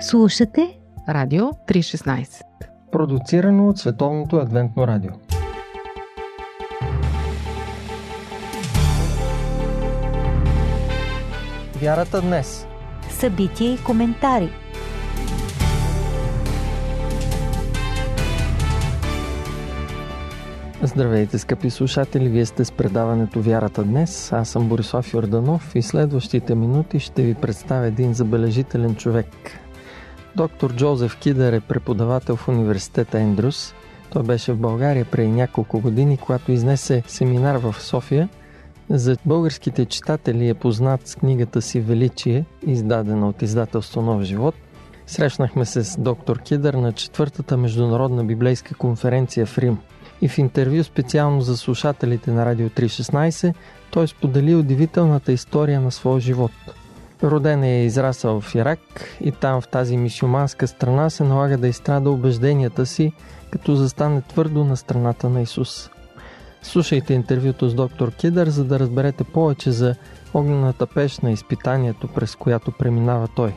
Слушате Радио 316 Продуцирано от Световното адвентно радио Вярата днес Събития и коментари Здравейте, скъпи слушатели! Вие сте с предаването Вярата днес. Аз съм Борислав Йорданов и следващите минути ще ви представя един забележителен човек. Доктор Джозеф Кидър е преподавател в университета Ендрюс. Той беше в България преди няколко години, когато изнесе семинар в София. За българските читатели е познат с книгата си Величие, издадена от издателство Нов живот. Срещнахме се с доктор Кидър на четвъртата международна библейска конференция в Рим – и в интервю специално за слушателите на Радио 316 той сподели удивителната история на своя живот. Роден е израсъл в Ирак и там в тази мисюманска страна се налага да изстрада убежденията си, като застане твърдо на страната на Исус. Слушайте интервюто с доктор Кидър, за да разберете повече за огнената пеш на изпитанието, през която преминава той.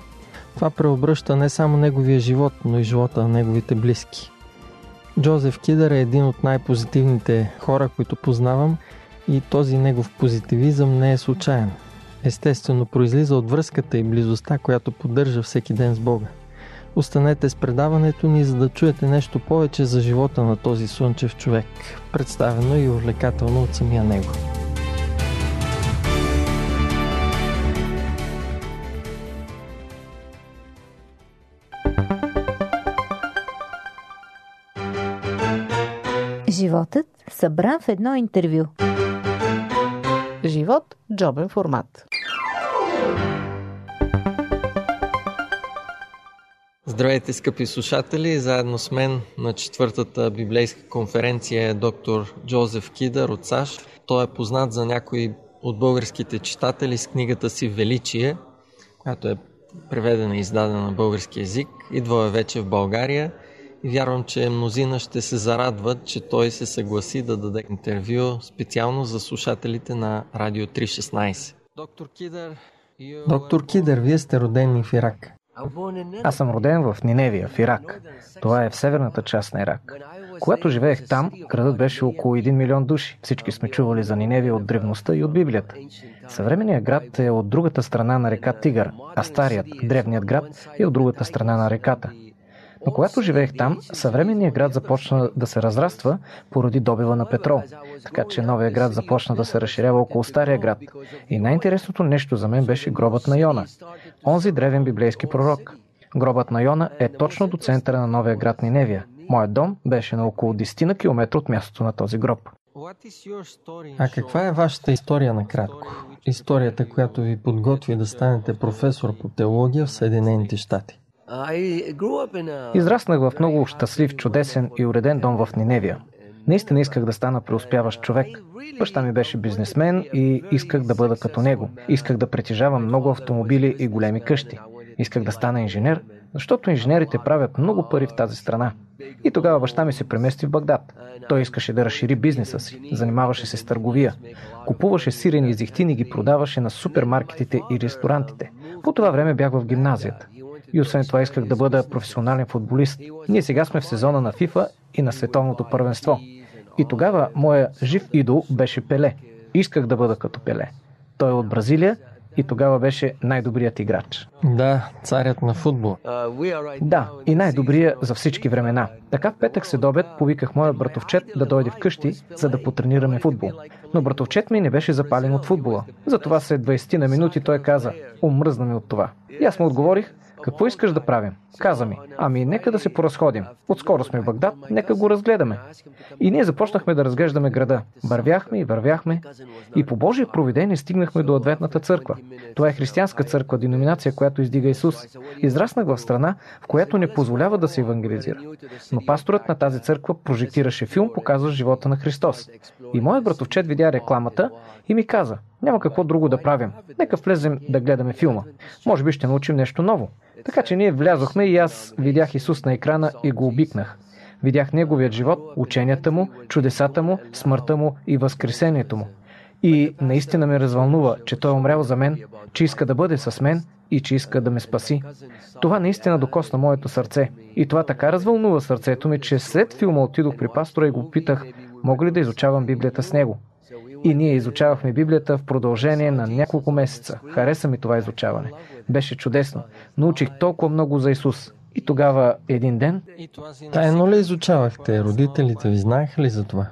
Това преобръща не само неговия живот, но и живота на неговите близки. Джозеф Кидър е един от най-позитивните хора, които познавам и този негов позитивизъм не е случайен. Естествено, произлиза от връзката и близостта, която поддържа всеки ден с Бога. Останете с предаването ни, за да чуете нещо повече за живота на този слънчев човек, представено и увлекателно от самия него. Животът събран в едно интервю. Живот – джобен формат. Здравейте, скъпи слушатели! Заедно с мен на четвъртата библейска конференция е доктор Джозеф Кидър от САЩ. Той е познат за някои от българските читатели с книгата си Величие, която е преведена и издадена на български язик. Идва е вече в България – вярвам, че мнозина ще се зарадват, че той се съгласи да даде интервю специално за слушателите на Радио 316. Доктор Кидър, Доктор Кидър, вие сте родени в Ирак. Аз съм роден в Ниневия, в Ирак. Това е в северната част на Ирак. Когато живеех там, градът беше около 1 милион души. Всички сме чували за Ниневия от древността и от Библията. Съвременният град е от другата страна на река Тигър, а старият, древният град, е от другата страна на реката. Но когато живеех там, съвременният град започна да се разраства поради добива на петрол. Така че новия град започна да се разширява около стария град. И най-интересното нещо за мен беше гробът на Йона. Онзи древен библейски пророк. Гробът на Йона е точно до центъра на новия град Ниневия. Моят дом беше на около 10 на километра от мястото на този гроб. А каква е вашата история накратко? Историята, която ви подготви да станете професор по теология в Съединените щати. Израснах в много щастлив, чудесен и уреден дом в Ниневия. Наистина исках да стана преуспяващ човек. Баща ми беше бизнесмен и исках да бъда като него. Исках да притежавам много автомобили и големи къщи. Исках да стана инженер, защото инженерите правят много пари в тази страна. И тогава баща ми се премести в Багдад. Той искаше да разшири бизнеса си, занимаваше се с търговия. Купуваше сирени и зехтини и ги продаваше на супермаркетите и ресторантите. По това време бях в гимназията. И освен това исках да бъда професионален футболист. Ние сега сме в сезона на ФИФА и на световното първенство. И тогава моя жив идол беше Пеле. Исках да бъда като Пеле. Той е от Бразилия и тогава беше най-добрият играч. Да, царят на футбол. Да, и най-добрия за всички времена. Така в петък след обед повиках моя братовчет да дойде вкъщи, за да потренираме футбол. Но братовчет ми не беше запален от футбола. Затова след 20 на минути той каза, умръзна ми от това. И аз му отговорих, какво искаш да правим? Каза ми, ами нека да се поразходим. Отскоро сме в Багдад, нека го разгледаме. И ние започнахме да разглеждаме града. Вървяхме и вървяхме. И по Божие провидение стигнахме до Адвентната църква. Това е християнска църква, деноминация, която издига Исус. Израснах в страна, в която не позволява да се евангелизира. Но пасторът на тази църква прожектираше филм, показва живота на Христос. И моят братовчет видя рекламата и ми каза, няма какво друго да правим. Нека влезем да гледаме филма. Може би ще научим нещо ново. Така че ние влязохме и аз видях Исус на екрана и го обикнах. Видях неговият живот, ученията му, чудесата му, смъртта му и възкресението му. И наистина ме развълнува, че той е умрял за мен, че иска да бъде с мен и че иска да ме спаси. Това наистина докосна моето сърце. И това така развълнува сърцето ми, че след филма отидох при пастора и го питах, мога ли да изучавам Библията с него. И ние изучавахме Библията в продължение на няколко месеца. Хареса ми това изучаване. Беше чудесно. Научих толкова много за Исус. И тогава един ден... Тайно ли изучавахте? Родителите ви знаеха ли за това?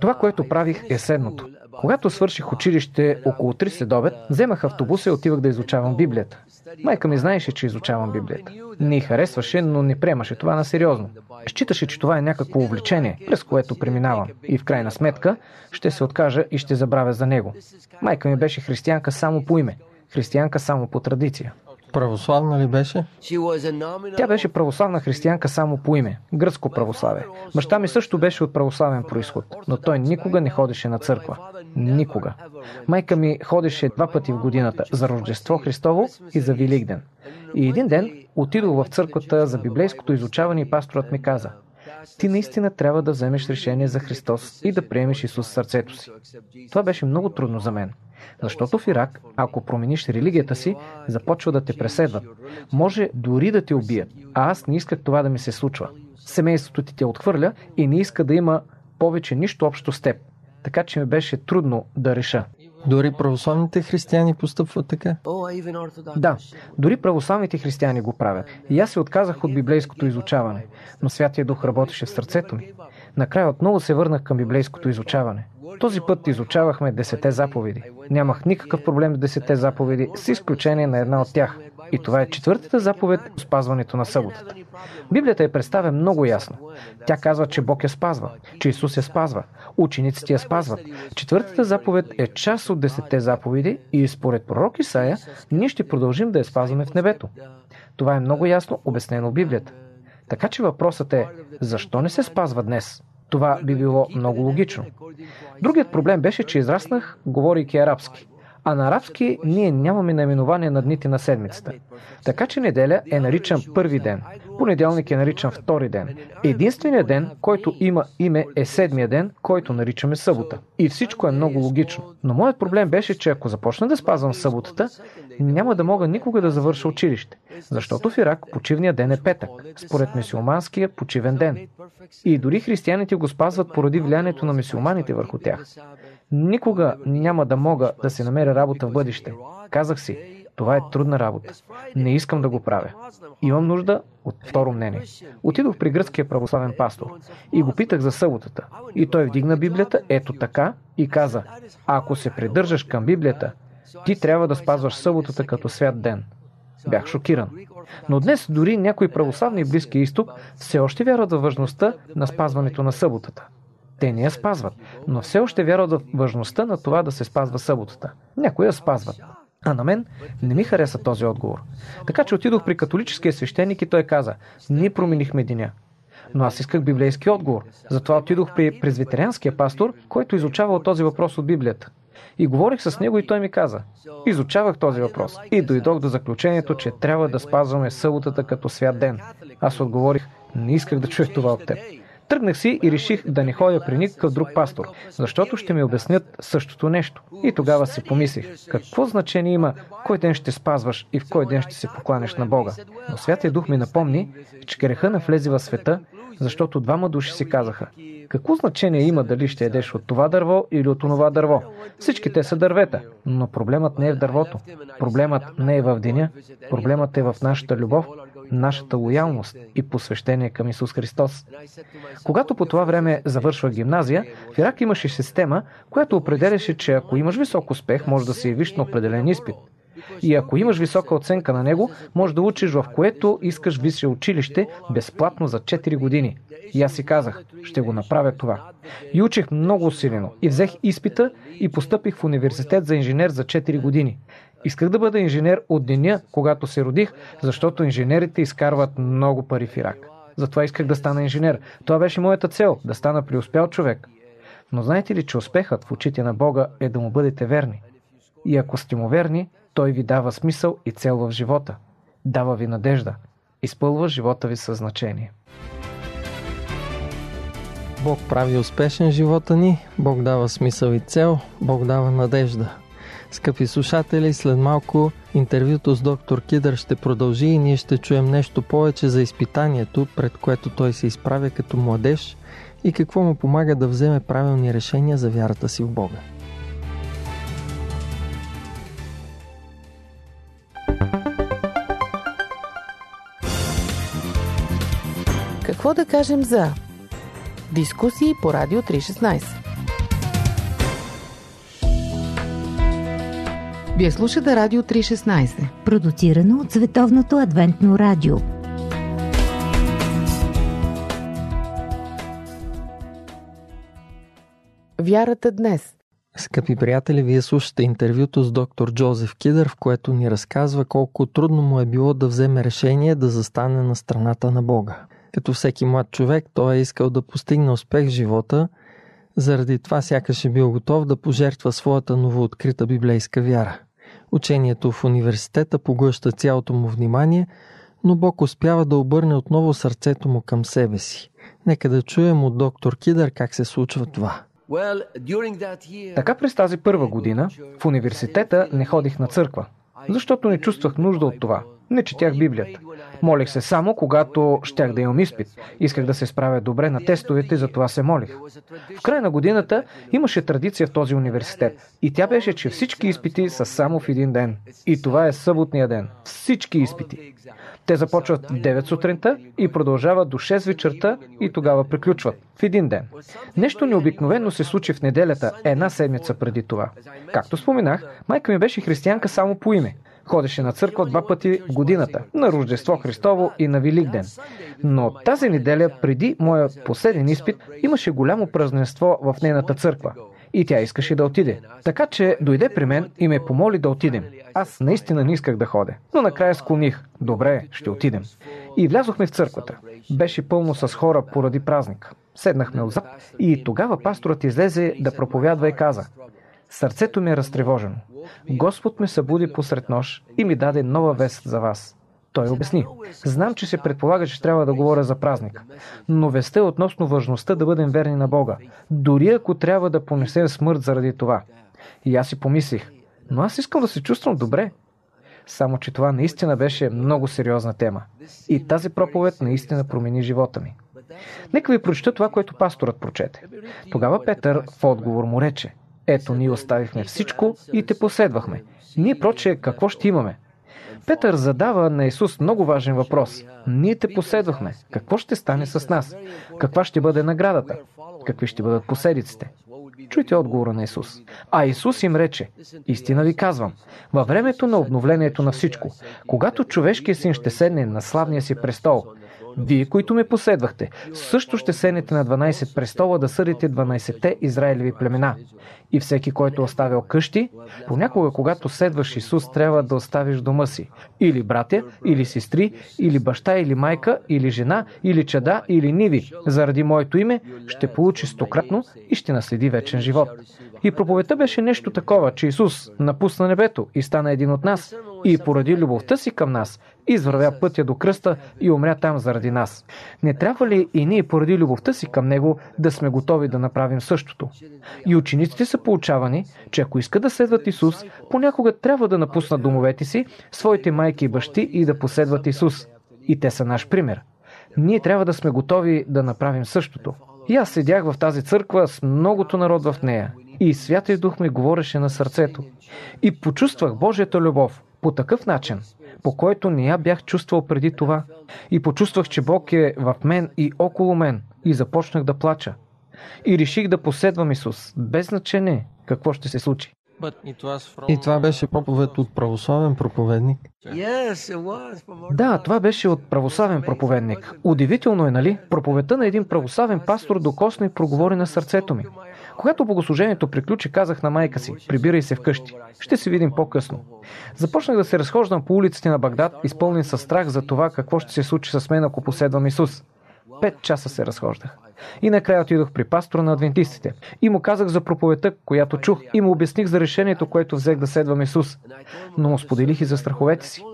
Това, което правих е следното. Когато свърших училище около 3 следобед, вземах автобуса и отивах да изучавам Библията. Майка ми знаеше, че изучавам Библията. Не й харесваше, но не приемаше това на сериозно. Считаше, че това е някакво увлечение, през което преминавам. И в крайна сметка ще се откажа и ще забравя за него. Майка ми беше християнка само по име, християнка само по традиция. Православна ли беше? Тя беше православна християнка само по име, гръцко православие. Баща ми също беше от православен происход, но той никога не ходеше на църква. Никога. Майка ми ходеше два пъти в годината за Рождество Христово и за Великден. И един ден отидох в църквата за библейското изучаване и пасторът ми каза ти наистина трябва да вземеш решение за Христос и да приемеш Исус сърцето си. Това беше много трудно за мен. Защото в Ирак, ако промениш религията си, започва да те преследват. Може дори да те убият. А аз не исках това да ми се случва. Семейството ти те отхвърля и не иска да има повече нищо общо с теб. Така че ми беше трудно да реша. Дори православните християни постъпват така? Да, дори православните християни го правят. И аз се отказах от библейското изучаване, но Святия Дух работеше в сърцето ми. Накрая отново се върнах към библейското изучаване. Този път изучавахме десете заповеди. Нямах никакъв проблем с десете заповеди, с изключение на една от тях. И това е четвъртата заповед – спазването на съботата. Библията я представя много ясно. Тя казва, че Бог я спазва, че Исус я спазва, учениците я спазват. Четвъртата заповед е част от десетте заповеди и според пророк Исаия ние ще продължим да я спазваме в небето. Това е много ясно обяснено в Библията. Така че въпросът е, защо не се спазва днес? Това би било много логично. Другият проблем беше, че израснах, говорейки арабски. А на арабски ние нямаме наименование на дните на седмицата. Така че неделя е наричан първи ден, понеделник е наричан втори ден. Единственият ден, който има име е седмия ден, който наричаме събота. И всичко е много логично. Но моят проблем беше, че ако започна да спазвам съботата, няма да мога никога да завърша училище. Защото в Ирак почивният ден е петък, според мисиоманския почивен ден. И дори християните го спазват поради влиянието на мисиоманите върху тях. Никога няма да мога да се намеря работа в бъдеще. Казах си, това е трудна работа. Не искам да го правя. Имам нужда от второ мнение. Отидох при гръцкия православен пастор и го питах за съботата. И той вдигна Библията ето така и каза, ако се придържаш към Библията, ти трябва да спазваш съботата като свят ден. Бях шокиран. Но днес дори някои православни в Близкия изток все още вярват във важността на спазването на съботата. Те не я спазват, но все още вярват в важността на това да се спазва съботата. Някои я спазват. А на мен не ми хареса този отговор. Така че отидох при католическия свещеник и той каза, ние променихме деня. Но аз исках библейски отговор. Затова отидох при презвитерианския пастор, който изучавал този въпрос от Библията. И говорих с него и той ми каза. Изучавах този въпрос и дойдох до заключението, че трябва да спазваме съботата като свят ден. Аз отговорих, не исках да чуя това от теб. Тръгнах си и реших да не ходя при никакъв друг пастор, защото ще ми обяснят същото нещо. И тогава си помислих, какво значение има кой ден ще спазваш и в кой ден ще се покланяш на Бога. Но Святия Дух ми напомни, че греха навлезе в света, защото двама души си казаха, какво значение има дали ще едеш от това дърво или от това дърво? Всички те са дървета, но проблемът не е в дървото. Проблемът не е в деня. Проблемът е в нашата любов, нашата лоялност и посвещение към Исус Христос. Когато по това време завършва гимназия, в Ирак имаше система, която определяше, че ако имаш висок успех, може да се явиш на определен изпит. И ако имаш висока оценка на него, може да учиш в което искаш висше училище безплатно за 4 години. И аз си казах, ще го направя това. И учих много усилено. И взех изпита и постъпих в университет за инженер за 4 години. Исках да бъда инженер от деня, когато се родих, защото инженерите изкарват много пари в Ирак. Затова исках да стана инженер. Това беше моята цел да стана преуспял човек. Но знаете ли, че успехът в очите на Бога е да му бъдете верни? И ако сте му верни, той ви дава смисъл и цел в живота. Дава ви надежда. Изпълва живота ви със значение. Бог прави успешен живота ни, Бог дава смисъл и цел, Бог дава надежда. Скъпи слушатели, след малко интервюто с доктор Кидър ще продължи и ние ще чуем нещо повече за изпитанието, пред което той се изправя като младеж и какво му помага да вземе правилни решения за вярата си в Бога. Какво да кажем за дискусии по Радио 316? Вие слушате Радио 316. Продуцирано от Световното адвентно радио. Вярата днес. Скъпи приятели, вие слушате интервюто с доктор Джозеф Кидър, в което ни разказва колко трудно му е било да вземе решение да застане на страната на Бога. Като всеки млад човек, той е искал да постигне успех в живота, заради това сякаш е бил готов да пожертва своята новооткрита библейска вяра. Учението в университета поглъща цялото му внимание, но Бог успява да обърне отново сърцето му към себе си. Нека да чуем от доктор Кидър как се случва това. Така през тази първа година в университета не ходих на църква, защото не чувствах нужда от това. Не четях Библията. Молих се само, когато щях да имам изпит. Исках да се справя добре на тестовете, за това се молих. В края на годината имаше традиция в този университет. И тя беше, че всички изпити са само в един ден. И това е съботния ден. Всички изпити. Те започват в 9 сутринта и продължават до 6 вечерта и тогава приключват. В един ден. Нещо необикновено се случи в неделята, една седмица преди това. Както споменах, майка ми беше християнка само по име. Ходеше на църква два пъти в годината, на Рождество Христово и на Великден. Но тази неделя, преди моя последен изпит, имаше голямо празненство в нейната църква. И тя искаше да отиде. Така че дойде при мен и ме помоли да отидем. Аз наистина не исках да ходя. Но накрая склоних. Добре, ще отидем. И влязохме в църквата. Беше пълно с хора поради празник. Седнахме отзад и тогава пасторът излезе да проповядва и каза Сърцето ми е разтревожено. Господ ме събуди посред нощ и ми даде нова вест за вас. Той обясни. Знам, че се предполага, че трябва да говоря за празник. Но веста е относно важността да бъдем верни на Бога. Дори ако трябва да понесем смърт заради това. И аз си помислих. Но аз искам да се чувствам добре. Само, че това наистина беше много сериозна тема. И тази проповед наистина промени живота ми. Нека ви прочета това, което пасторът прочете. Тогава Петър в отговор му рече. Ето, ние оставихме всичко и те последвахме. Ние, проче, какво ще имаме? Петър задава на Исус много важен въпрос. Ние те последвахме. Какво ще стане с нас? Каква ще бъде наградата? Какви ще бъдат последиците? Чуйте отговора на Исус. А Исус им рече, истина ви казвам, във времето на обновлението на всичко, когато човешкият син ще седне на славния си престол, вие, които ме последвахте, също ще седнете на 12 престола да съдите 12-те Израилеви племена. И всеки, който е оставил къщи, понякога, когато следваш Исус, трябва да оставиш дома си. Или братя, или сестри, или баща, или майка, или жена, или чада, или ниви. Заради моето име ще получи стократно и ще наследи вечен живот. И проповедта беше нещо такова, че Исус напусна небето и стана един от нас и поради любовта си към нас, извървя пътя до кръста и умря там заради нас. Не трябва ли и ние поради любовта си към Него да сме готови да направим същото? И учениците са получавани, че ако искат да следват Исус, понякога трябва да напуснат домовете си, своите майки и бащи и да последват Исус. И те са наш пример. Ние трябва да сме готови да направим същото. И аз седях в тази църква с многото народ в нея. И Святия Дух ми говореше на сърцето. И почувствах Божията любов по такъв начин, по който не я бях чувствал преди това. И почувствах, че Бог е в мен и около мен. И започнах да плача. И реших да последвам Исус, без значение какво ще се случи. И това беше проповед от православен проповедник. Да, това беше от православен проповедник. Удивително е, нали? Проповедта на един православен пастор докосна и проговори на сърцето ми. Когато богослужението приключи, казах на майка си, прибирай се вкъщи. Ще се видим по-късно. Започнах да се разхождам по улиците на Багдад, изпълнен със страх за това какво ще се случи с мен, ако последвам Исус. Пет часа се разхождах. И накрая отидох при пастора на адвентистите. И му казах за проповедта, която чух, и му обясних за решението, което взех да следвам Исус. Но му споделих и за страховете си.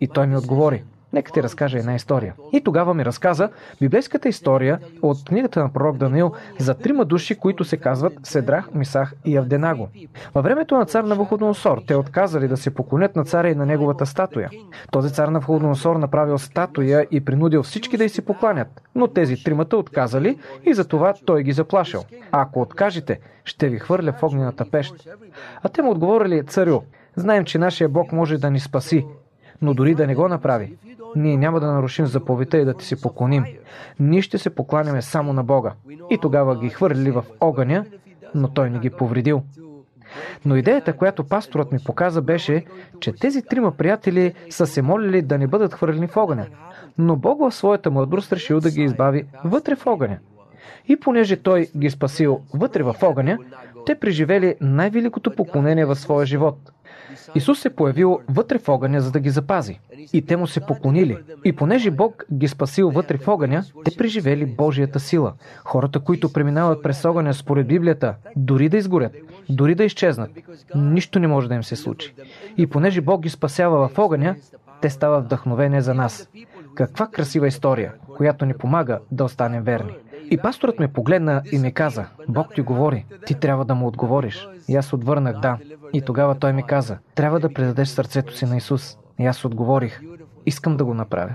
И той ми отговори. Нека ти разкажа една история. И тогава ми разказа библейската история от книгата на пророк Даниил за трима души, които се казват Седрах, Мисах и Авденаго. Във времето на цар Навуходоносор те отказали да се поклонят на царя и на неговата статуя. Този цар Навуходоносор направил статуя и принудил всички да й си покланят, но тези тримата отказали и затова той ги заплашил. Ако откажете, ще ви хвърля в огнената пещ. А те му отговорили, царю, знаем, че нашия Бог може да ни спаси, но дори да не го направи, ние няма да нарушим заповедта и да ти се поклоним. Ние ще се покланяме само на Бога. И тогава ги хвърлили в огъня, но той не ги повредил. Но идеята, която пасторът ми показа, беше, че тези трима приятели са се молили да не бъдат хвърлени в огъня. Но Бог в своята мъдрост решил да ги избави вътре в огъня. И понеже той ги спасил вътре в огъня, те преживели най-великото поклонение в своя живот – Исус се появил вътре в огъня, за да ги запази. И те му се поклонили. И понеже Бог ги спасил вътре в огъня, те преживели Божията сила. Хората, които преминават през огъня според Библията, дори да изгорят, дори да изчезнат, нищо не може да им се случи. И понеже Бог ги спасява в огъня, те стават вдъхновение за нас. Каква красива история, която ни помага да останем верни. И пасторът ме погледна и ми каза, Бог ти говори, ти трябва да му отговориш. И аз отвърнах да. И тогава той ми каза, трябва да предадеш сърцето си на Исус. И аз отговорих, искам да го направя.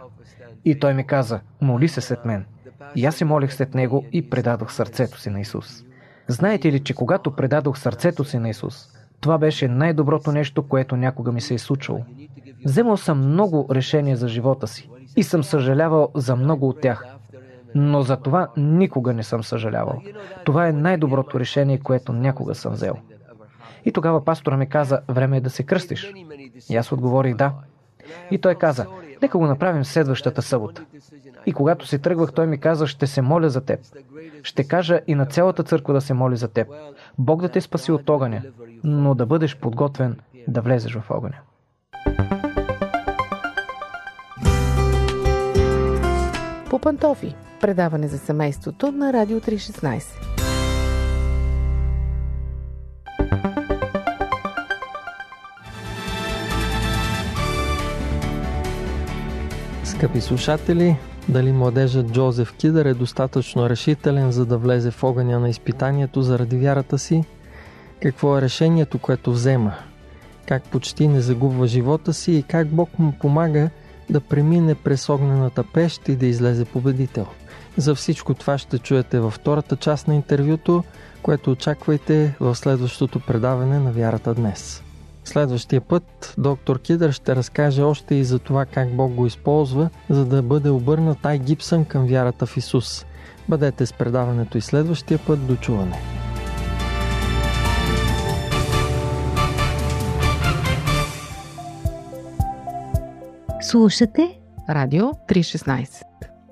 И той ми каза, моли се след мен. И аз се молих след него и предадох сърцето си на Исус. Знаете ли, че когато предадох сърцето си на Исус, това беше най-доброто нещо, което някога ми се е случило. Вземал съм много решения за живота си и съм съжалявал за много от тях. Но за това никога не съм съжалявал. Това е най-доброто решение, което някога съм взел. И тогава пастора ми каза, време е да се кръстиш. И аз отговорих да. И той каза, нека го направим следващата събота. И когато се тръгвах, той ми каза, ще се моля за теб. Ще кажа и на цялата църква да се моли за теб. Бог да те спаси от огъня, но да бъдеш подготвен да влезеш в огъня. По пантофи. Предаване за семейството на Радио 316. Скъпи слушатели, дали младежът Джозеф Кидър е достатъчно решителен, за да влезе в огъня на изпитанието заради вярата си? Какво е решението, което взема? Как почти не загубва живота си и как Бог му помага да премине през огнената пещ и да излезе победител? За всичко това ще чуете във втората част на интервюто, което очаквайте в следващото предаване на вярата днес. Следващия път доктор Кидър ще разкаже още и за това как Бог го използва, за да бъде обърнат Ай Гибсън към вярата в Исус. Бъдете с предаването и следващия път до чуване. Слушате Радио 316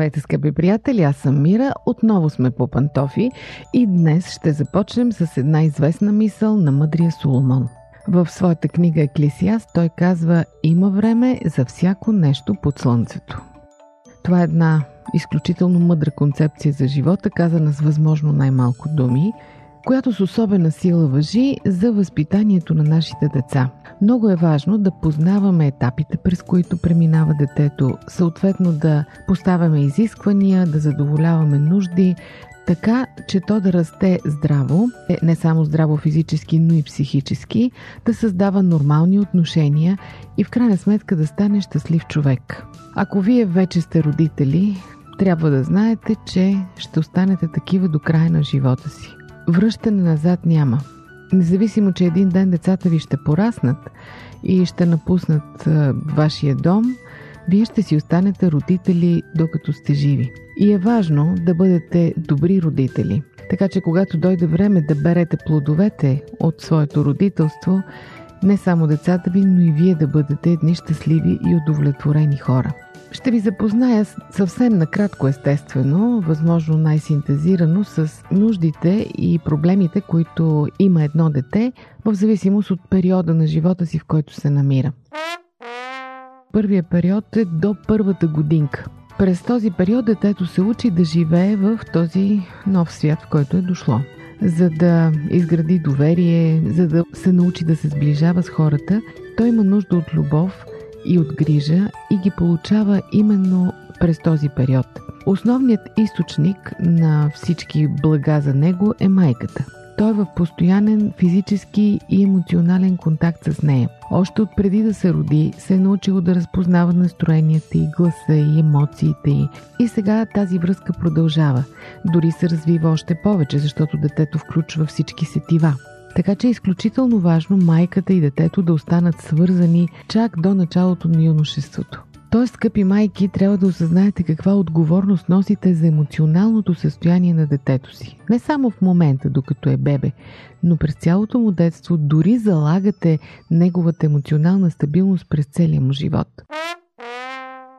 Здравейте, скъпи приятели! Аз съм Мира. Отново сме по пантофи и днес ще започнем с една известна мисъл на мъдрия Соломон. В своята книга Еклисиаст той казва Има време за всяко нещо под слънцето. Това е една изключително мъдра концепция за живота, казана с възможно най-малко думи, която с особена сила въжи за възпитанието на нашите деца. Много е важно да познаваме етапите, през които преминава детето, съответно да поставяме изисквания, да задоволяваме нужди, така, че то да расте здраво, е не само здраво физически, но и психически, да създава нормални отношения и в крайна сметка да стане щастлив човек. Ако вие вече сте родители, трябва да знаете, че ще останете такива до края на живота си. Връщане назад няма. Независимо, че един ден децата ви ще пораснат и ще напуснат вашия дом, вие ще си останете родители докато сте живи. И е важно да бъдете добри родители. Така че когато дойде време да берете плодовете от своето родителство, не само децата ви, но и вие да бъдете едни щастливи и удовлетворени хора. Ще ви запозная съвсем накратко, естествено, възможно най-синтезирано с нуждите и проблемите, които има едно дете, в зависимост от периода на живота си, в който се намира. Първият период е до първата годинка. През този период детето се учи да живее в този нов свят, в който е дошло. За да изгради доверие, за да се научи да се сближава с хората, той има нужда от любов и от грижа и ги получава именно през този период. Основният източник на всички блага за него е майката – той е в постоянен физически и емоционален контакт с нея. Още от преди да се роди, се е научило да разпознава настроенията и гласа и емоциите й. И сега тази връзка продължава. Дори се развива още повече, защото детето включва всички сетива. Така че е изключително важно майката и детето да останат свързани чак до началото на юношеството. Той, скъпи майки, трябва да осъзнаете каква отговорност носите за емоционалното състояние на детето си. Не само в момента, докато е бебе, но през цялото му детство дори залагате неговата емоционална стабилност през целия му живот.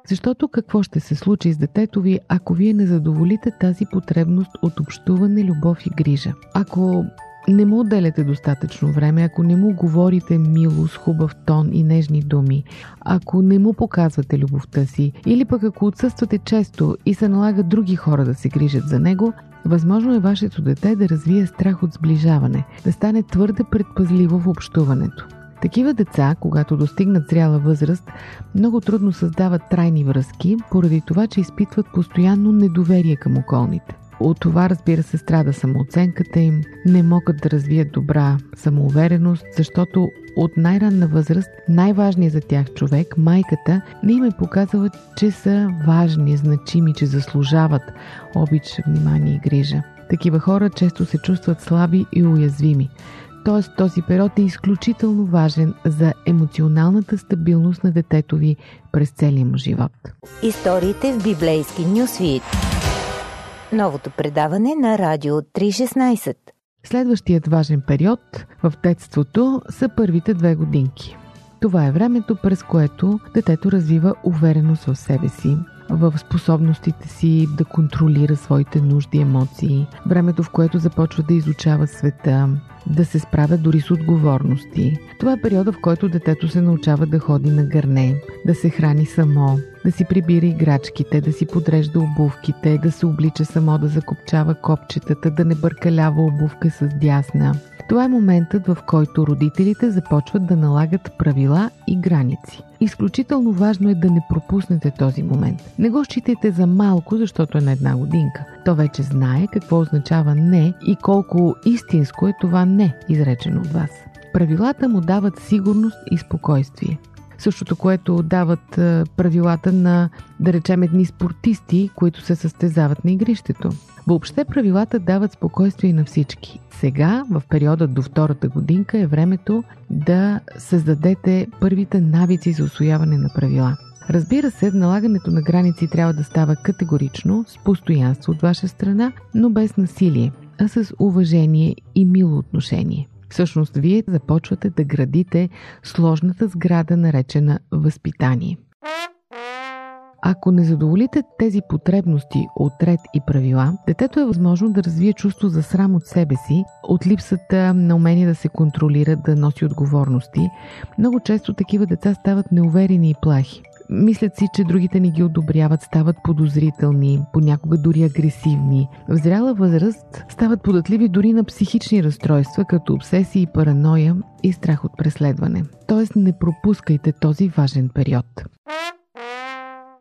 Защото какво ще се случи с детето ви, ако вие не задоволите тази потребност от общуване, любов и грижа? Ако не му отделяте достатъчно време, ако не му говорите мило, с хубав тон и нежни думи, ако не му показвате любовта си, или пък ако отсъствате често и се налага други хора да се грижат за него, възможно е вашето дете да развие страх от сближаване, да стане твърде предпазливо в общуването. Такива деца, когато достигнат зряла възраст, много трудно създават трайни връзки, поради това, че изпитват постоянно недоверие към околните. От това, разбира се, страда самооценката им, не могат да развият добра самоувереност, защото от най-ранна възраст най-важният за тях човек, майката, не им е показала, че са важни, значими, че заслужават обич, внимание и грижа. Такива хора често се чувстват слаби и уязвими. Тоест този период е изключително важен за емоционалната стабилност на детето ви през целия му живот. Историите в библейски нюсвит. Новото предаване на Радио 316. Следващият важен период в детството са първите две годинки. Това е времето, през което детето развива увереност в себе си, в способностите си да контролира своите нужди и емоции, времето в което започва да изучава света, да се справя дори с отговорности. Това е периода, в който детето се научава да ходи на гърне, да се храни само, да си прибира играчките, да си подрежда обувките, да се облича само да закопчава копчетата, да не бъркалява обувка с дясна. Това е моментът, в който родителите започват да налагат правила и граници. Изключително важно е да не пропуснете този момент. Не го считайте за малко, защото е на една годинка. То вече знае какво означава не и колко истинско е това не, изречено от вас. Правилата му дават сигурност и спокойствие. Същото, което дават правилата на, да речем, едни спортисти, които се състезават на игрището. Въобще правилата дават спокойствие на всички. Сега, в периода до втората годинка, е времето да създадете първите навици за освояване на правила. Разбира се, налагането на граници трябва да става категорично, с постоянство от ваша страна, но без насилие, а с уважение и мило отношение. Всъщност, вие започвате да градите сложната сграда, наречена възпитание. Ако не задоволите тези потребности от ред и правила, детето е възможно да развие чувство за срам от себе си, от липсата на умение да се контролира, да носи отговорности. Много често такива деца стават неуверени и плахи. Мислят си, че другите не ги одобряват, стават подозрителни, понякога дори агресивни. В зряла възраст стават податливи дори на психични разстройства, като обсесии, параноя и страх от преследване. Тоест не пропускайте този важен период.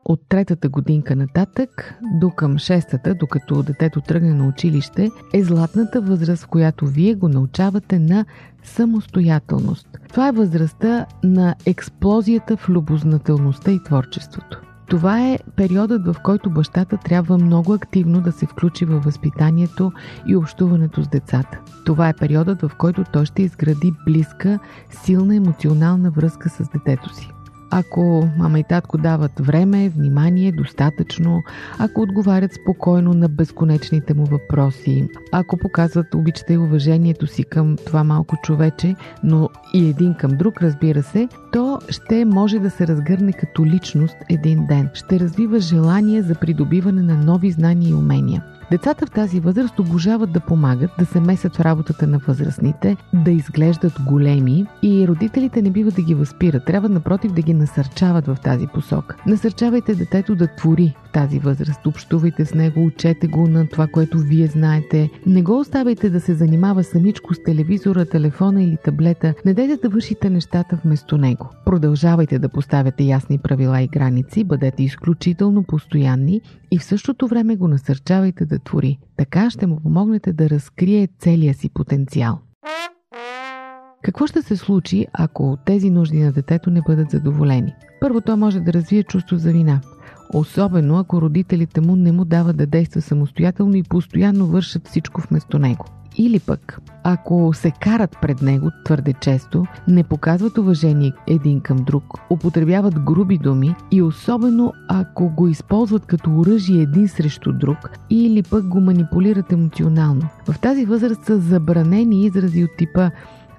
От третата годинка нататък до към шестата, докато детето тръгне на училище, е златната възраст, в която вие го научавате на самостоятелност. Това е възрастта на експлозията в любознателността и творчеството. Това е периодът, в който бащата трябва много активно да се включи във възпитанието и общуването с децата. Това е периодът, в който той ще изгради близка, силна емоционална връзка с детето си. Ако мама и татко дават време, внимание, достатъчно, ако отговарят спокойно на безконечните му въпроси, ако показват обичта и уважението си към това малко човече, но и един към друг, разбира се, то ще може да се разгърне като личност един ден. Ще развива желание за придобиване на нови знания и умения. Децата в тази възраст обожават да помагат, да се месят в работата на възрастните, да изглеждат големи и родителите не бива да ги възпират. Трябва напротив да ги насърчават в тази посока. Насърчавайте детето да твори в тази възраст. Общувайте с него, учете го на това, което вие знаете. Не го оставяйте да се занимава самичко с телевизора, телефона или таблета. Не дайте да вършите нещата вместо него. Продължавайте да поставяте ясни правила и граници, бъдете изключително постоянни и в същото време го насърчавайте да твори. Така ще му помогнете да разкрие целия си потенциал. Какво ще се случи, ако тези нужди на детето не бъдат задоволени? Първо, то може да развие чувство за вина. Особено ако родителите му не му дават да действа самостоятелно и постоянно вършат всичко вместо него. Или пък, ако се карат пред него твърде често, не показват уважение един към друг, употребяват груби думи и особено ако го използват като оръжие един срещу друг или пък го манипулират емоционално. В тази възраст са забранени изрази от типа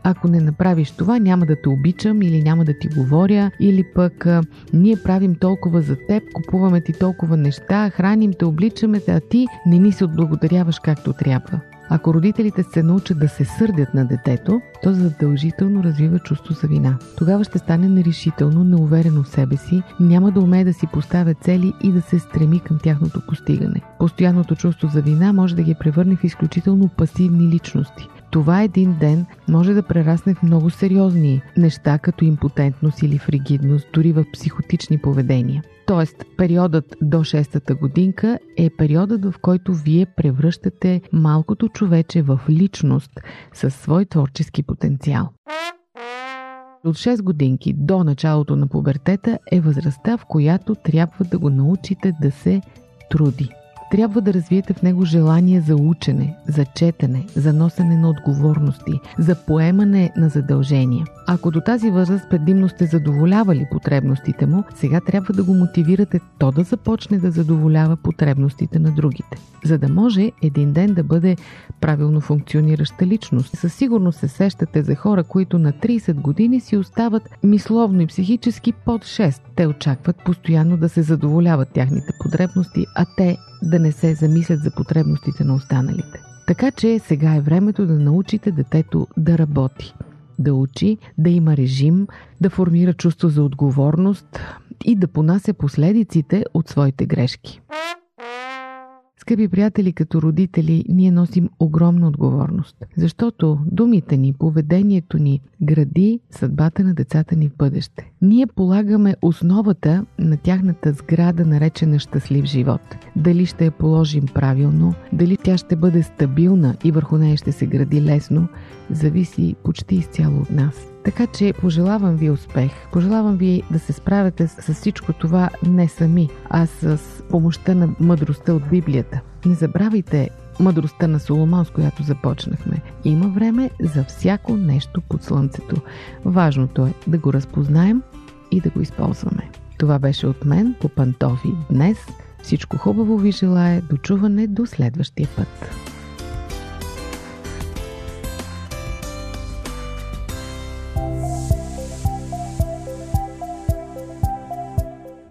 ако не направиш това, няма да те обичам или няма да ти говоря, или пък ние правим толкова за теб, купуваме ти толкова неща, храним те, обличаме те, а ти не ни се отблагодаряваш както трябва. Ако родителите се научат да се сърдят на детето, то задължително развива чувство за вина. Тогава ще стане нерешително, неуверено в себе си, няма да умее да си поставя цели и да се стреми към тяхното постигане. Постоянното чувство за вина може да ги превърне в изключително пасивни личности. Това един ден може да прерасне в много сериозни неща, като импотентност или фригидност, дори в психотични поведения. Тоест, периодът до 6-та годинка е периодът, в който вие превръщате малкото човече в личност със свой творчески потенциал. От 6 годинки до началото на пубертета е възрастта, в която трябва да го научите да се труди трябва да развиете в него желание за учене, за четене, за носене на отговорности, за поемане на задължения. Ако до тази възраст предимно сте задоволявали потребностите му, сега трябва да го мотивирате то да започне да задоволява потребностите на другите, за да може един ден да бъде правилно функционираща личност. Със сигурност се сещате за хора, които на 30 години си остават мисловно и психически под 6. Те очакват постоянно да се задоволяват тяхните потребности, а те да не се замислят за потребностите на останалите. Така че сега е времето да научите детето да работи, да учи, да има режим, да формира чувство за отговорност и да понася последиците от своите грешки. Скъпи приятели, като родители, ние носим огромна отговорност, защото думите ни, поведението ни гради съдбата на децата ни в бъдеще. Ние полагаме основата на тяхната сграда, наречена щастлив живот. Дали ще я положим правилно, дали тя ще бъде стабилна и върху нея ще се гради лесно, зависи почти изцяло от нас. Така че пожелавам ви успех. Пожелавам ви да се справяте с всичко това не сами, а с помощта на мъдростта от Библията. Не забравяйте мъдростта на Соломон, с която започнахме. Има време за всяко нещо под слънцето. Важното е да го разпознаем и да го използваме. Това беше от мен по пантофи днес. Всичко хубаво ви желая. Дочуване до следващия път.